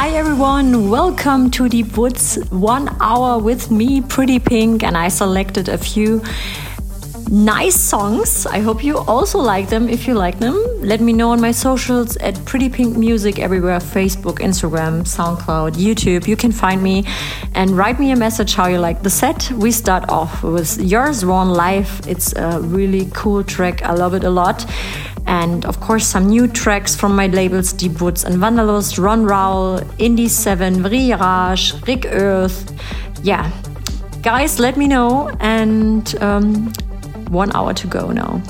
Hi everyone, welcome to Deep Woods. One hour with me, Pretty Pink, and I selected a few nice songs. I hope you also like them. If you like them, let me know on my socials at Pretty Pink Music everywhere Facebook, Instagram, SoundCloud, YouTube. You can find me and write me a message how you like the set. We start off with Yours One Life. It's a really cool track. I love it a lot. And of course, some new tracks from my labels Deep Woods and Vandalust, Ron Rowell, Indie 7, Virage, Rick Earth. Yeah, guys, let me know. And um, one hour to go now.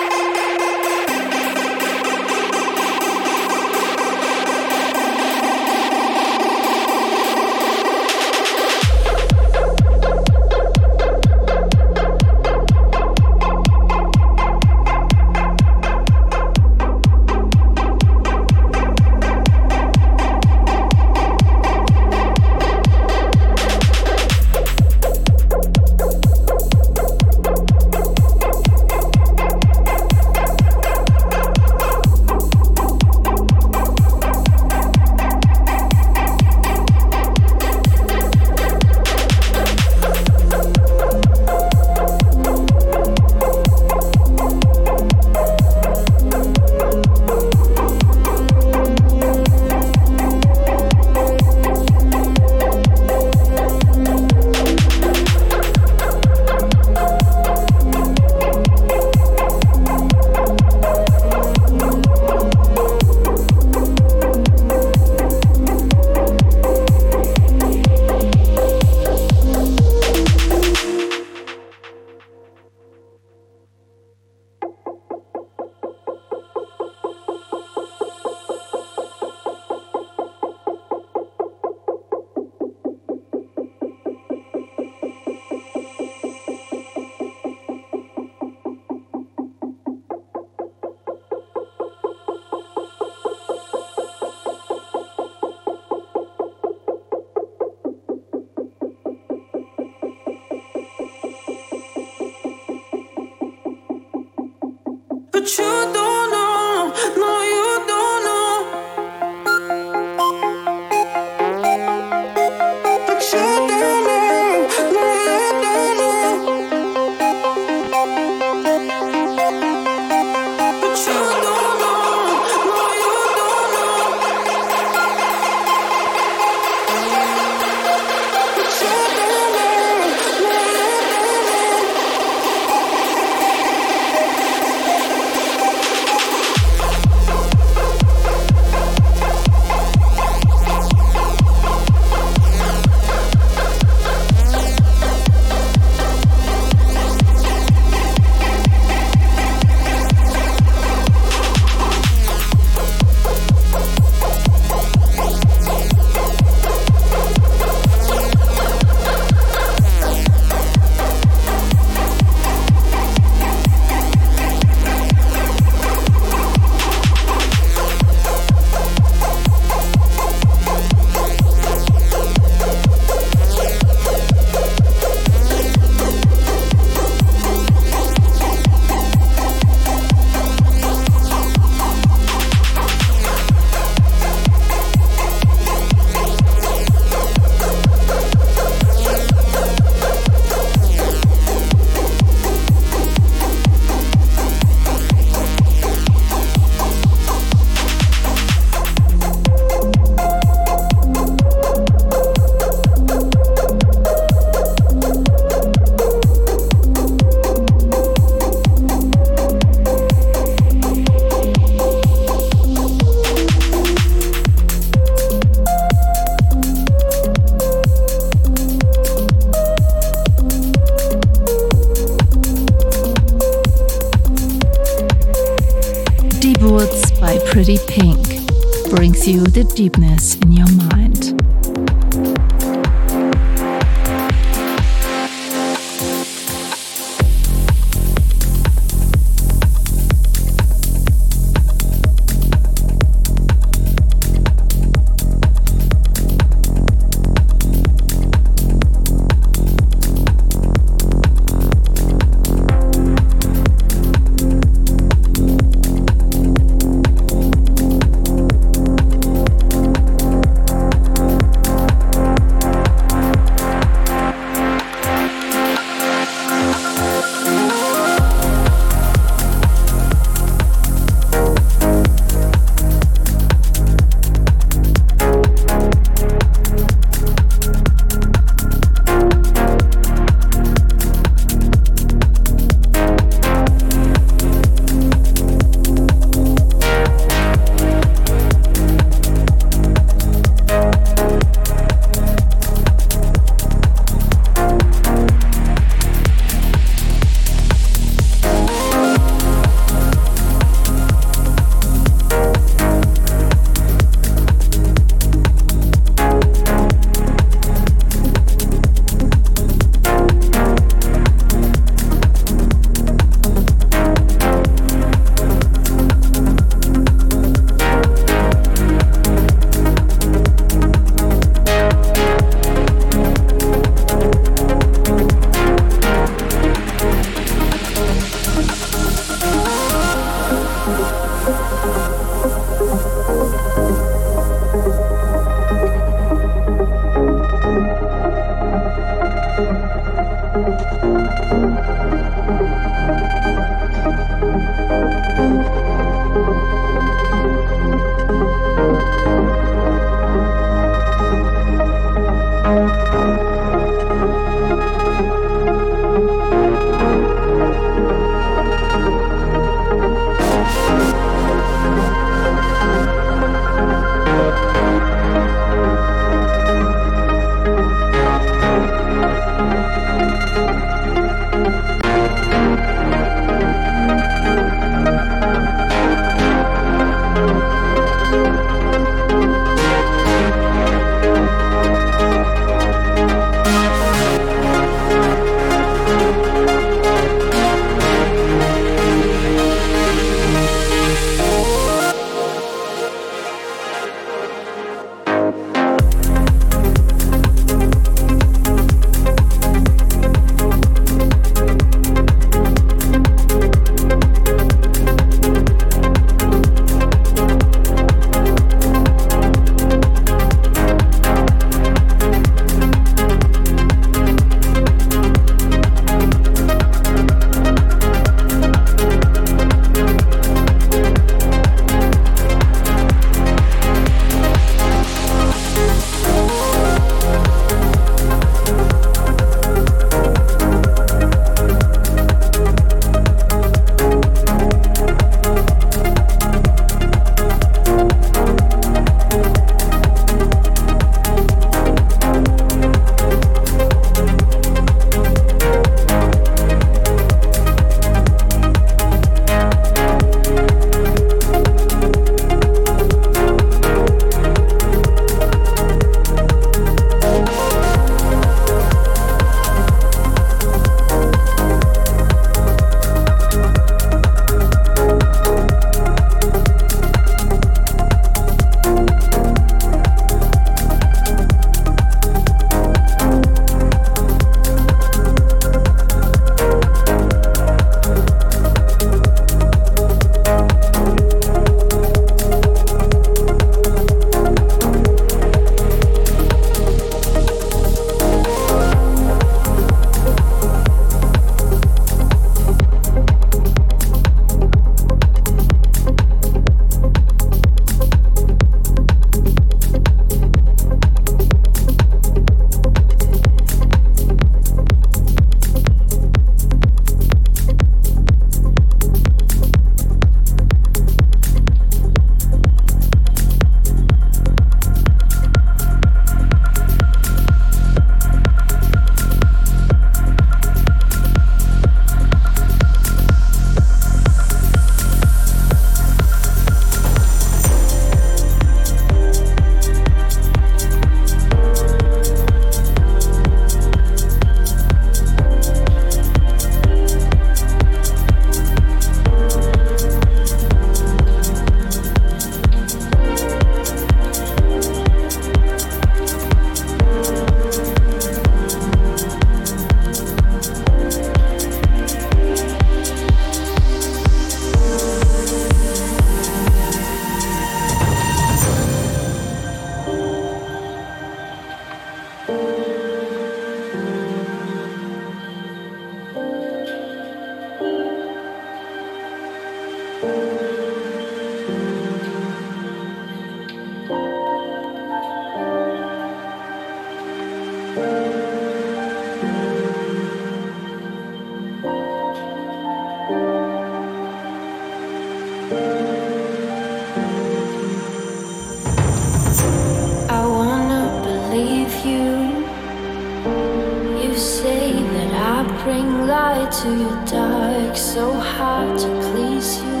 bring light to your dark, so hard to please you.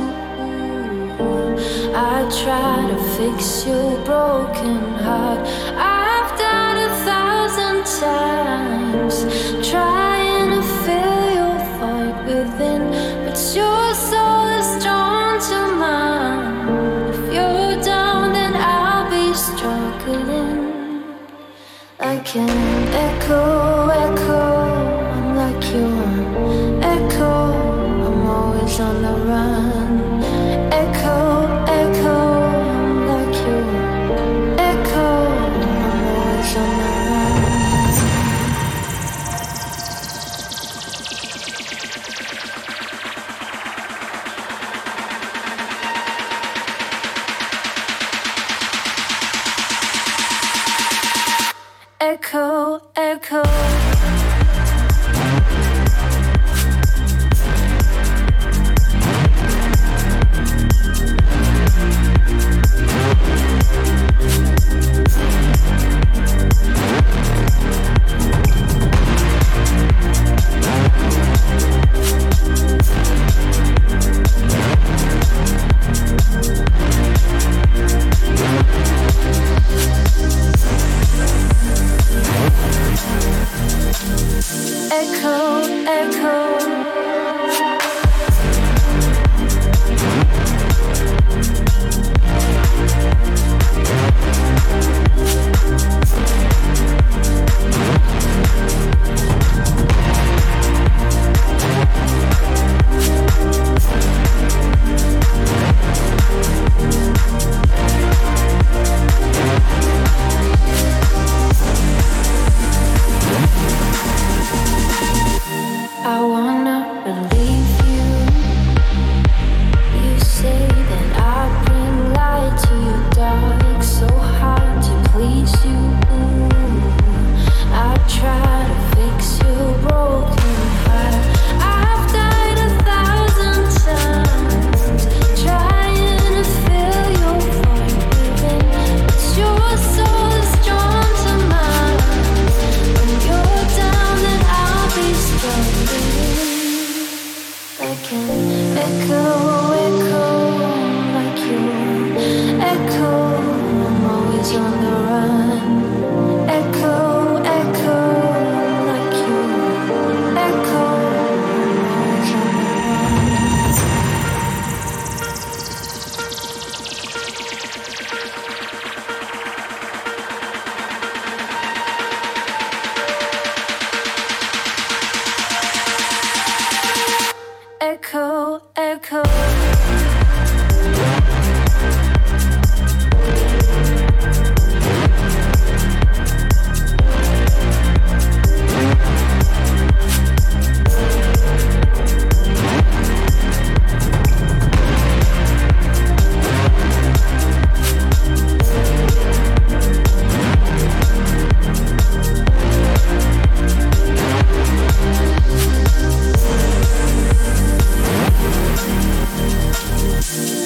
I try to fix your broken heart. I've done a thousand times, trying to fill your void within, but your soul is drawn to mine. If you're down, then I'll be struggling again.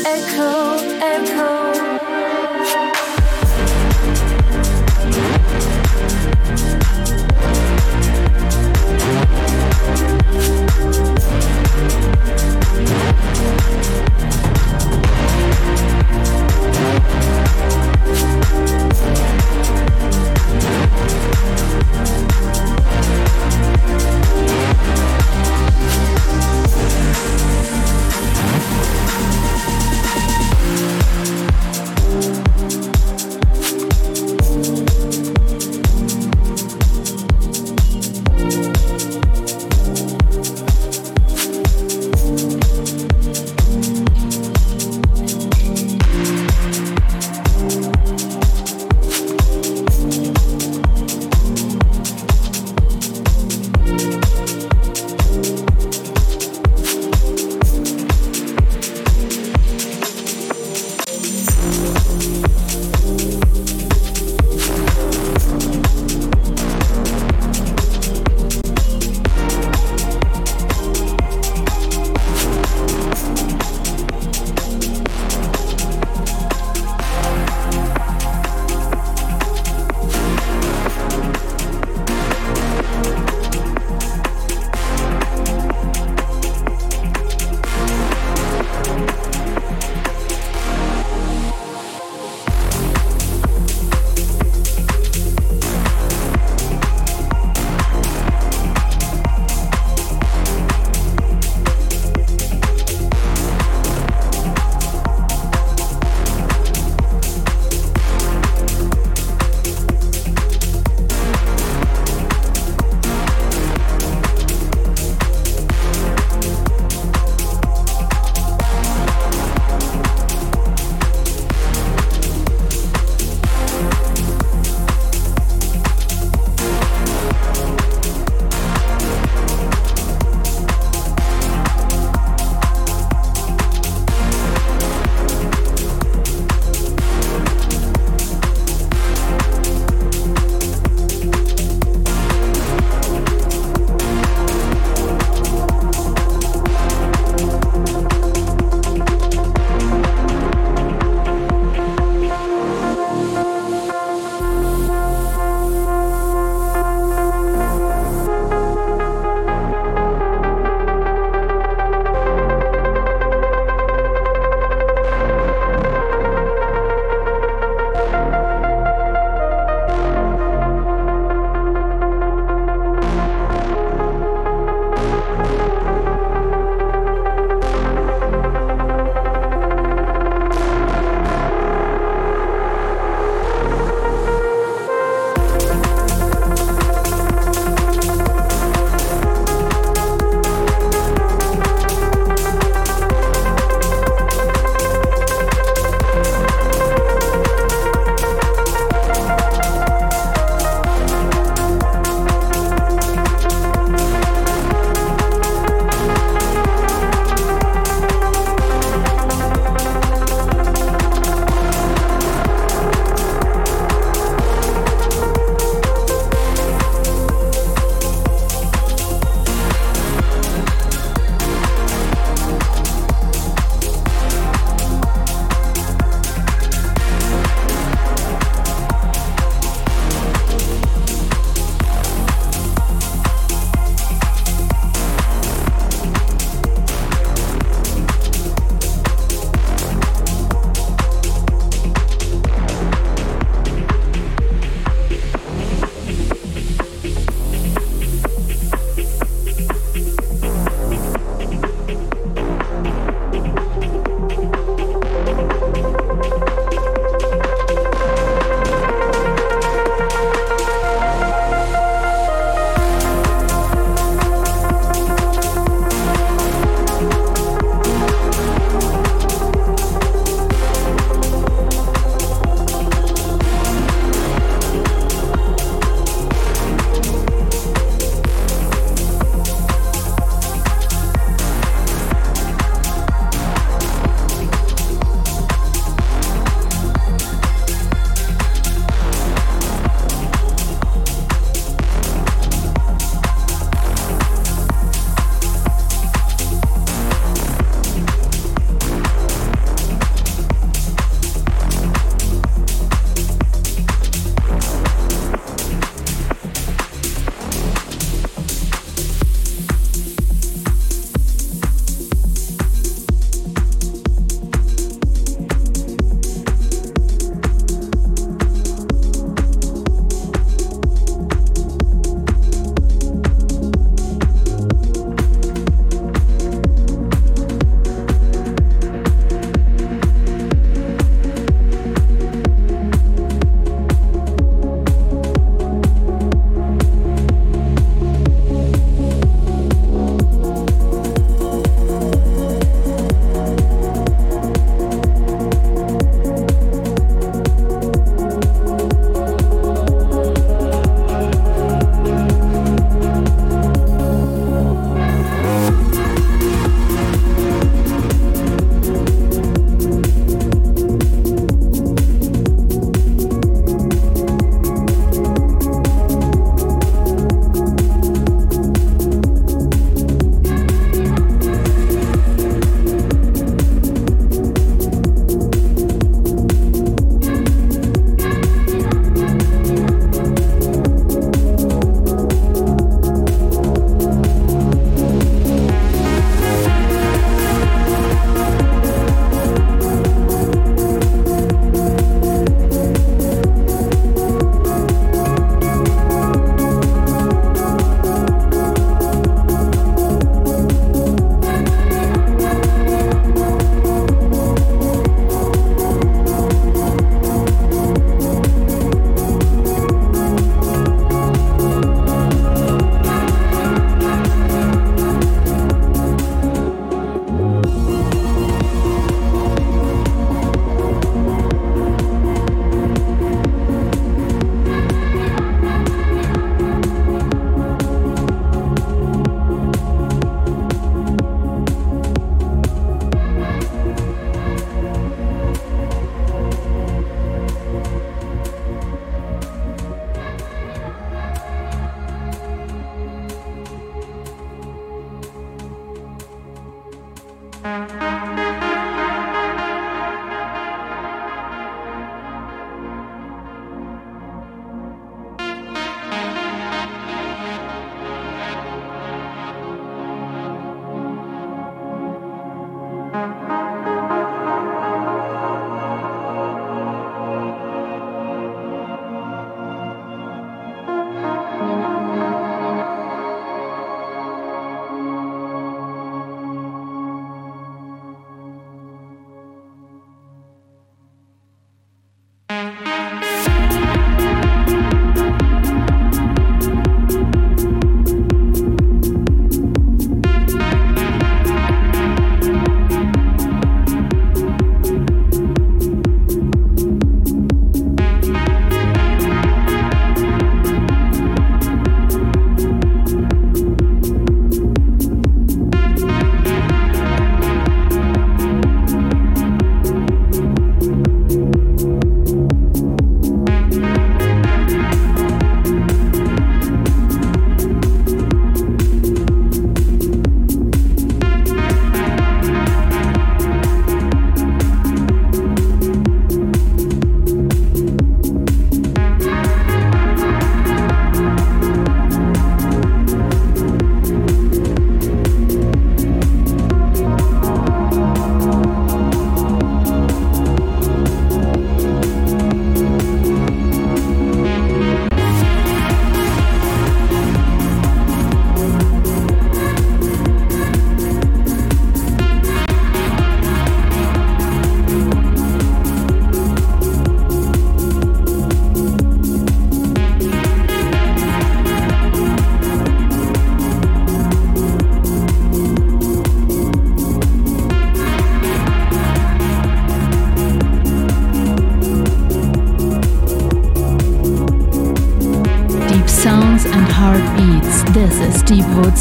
echo.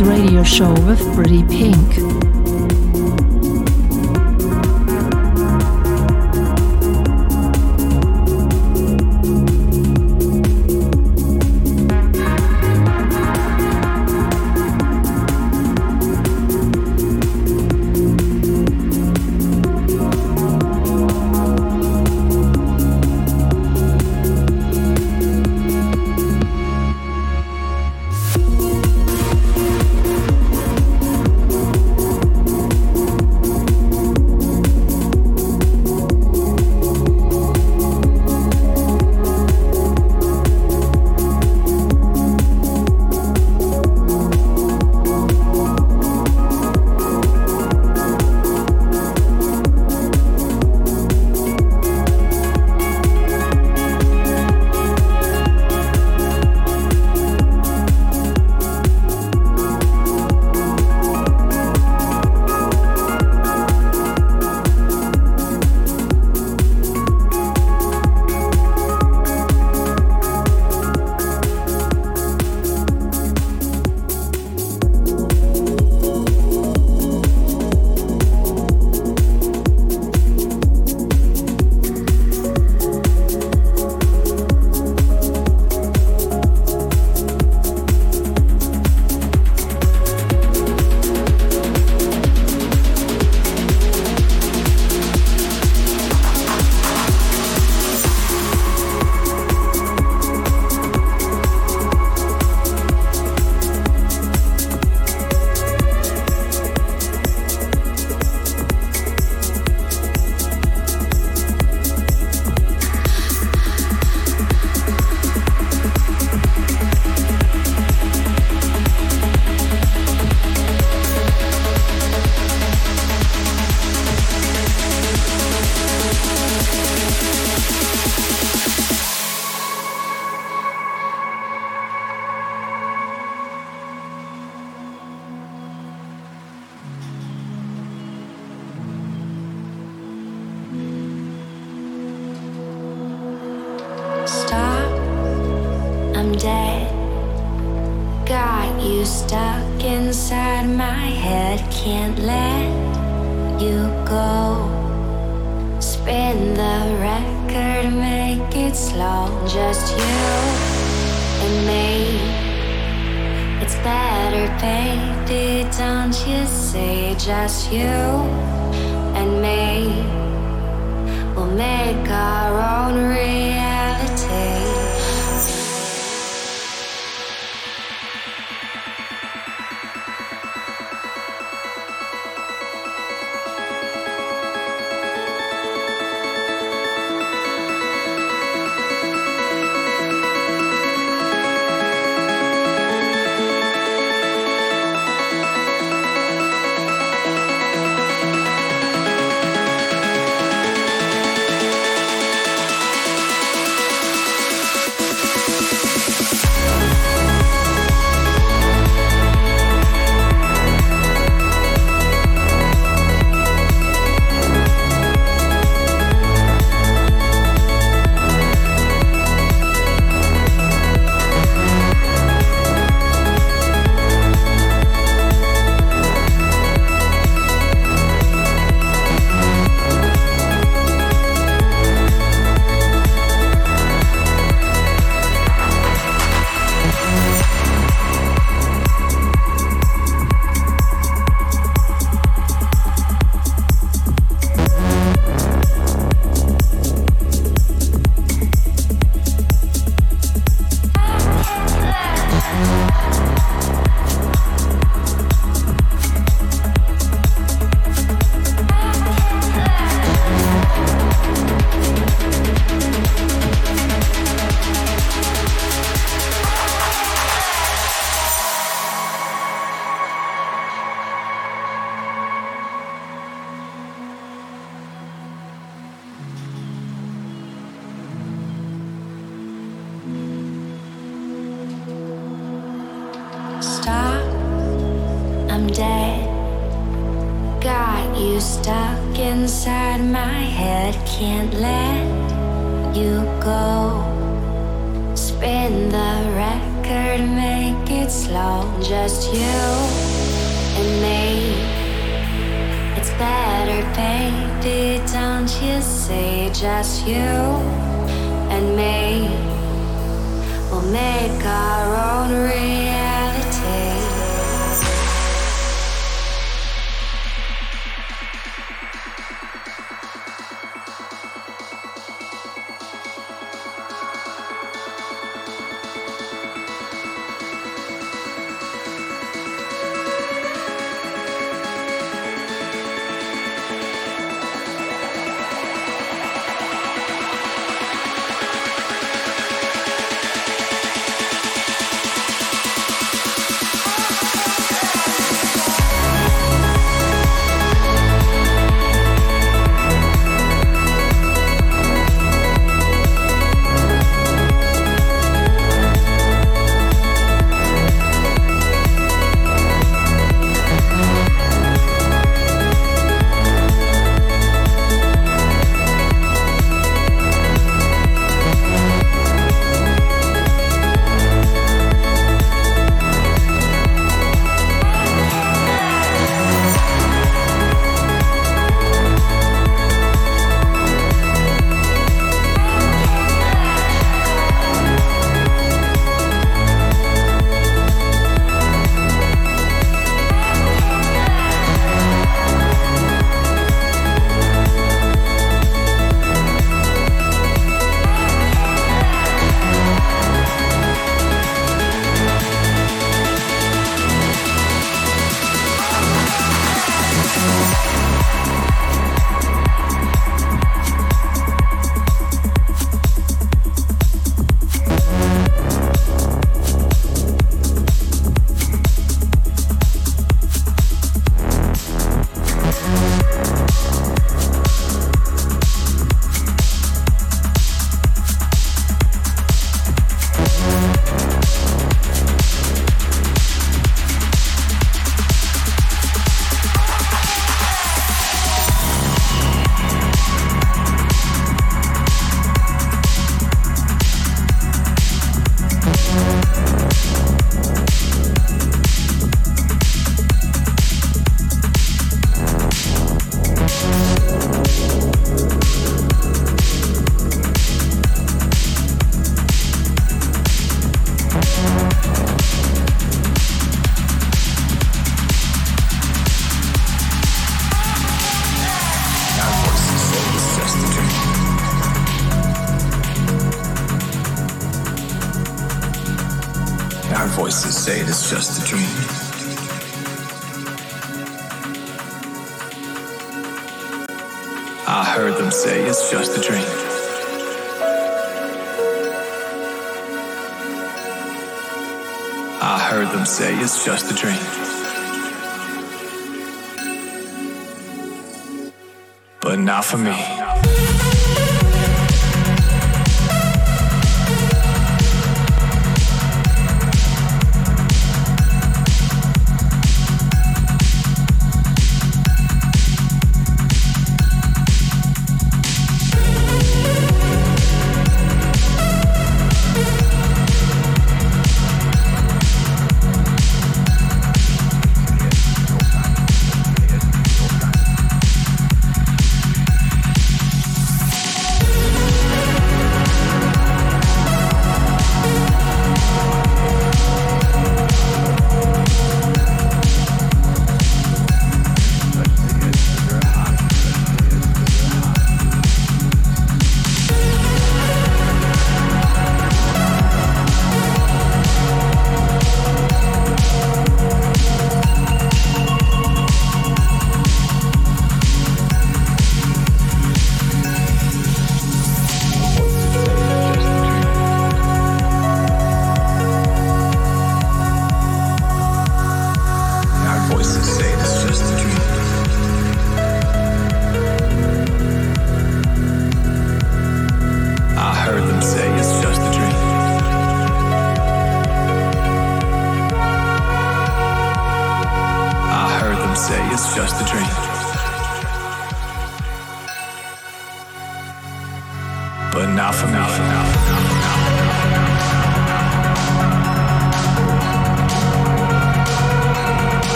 Radio show with Pretty Pink.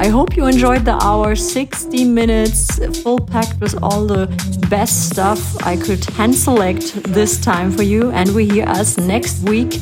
I hope you enjoyed the hour 60 minutes, full packed with all the best stuff I could hand select this time for you. And we hear us next week.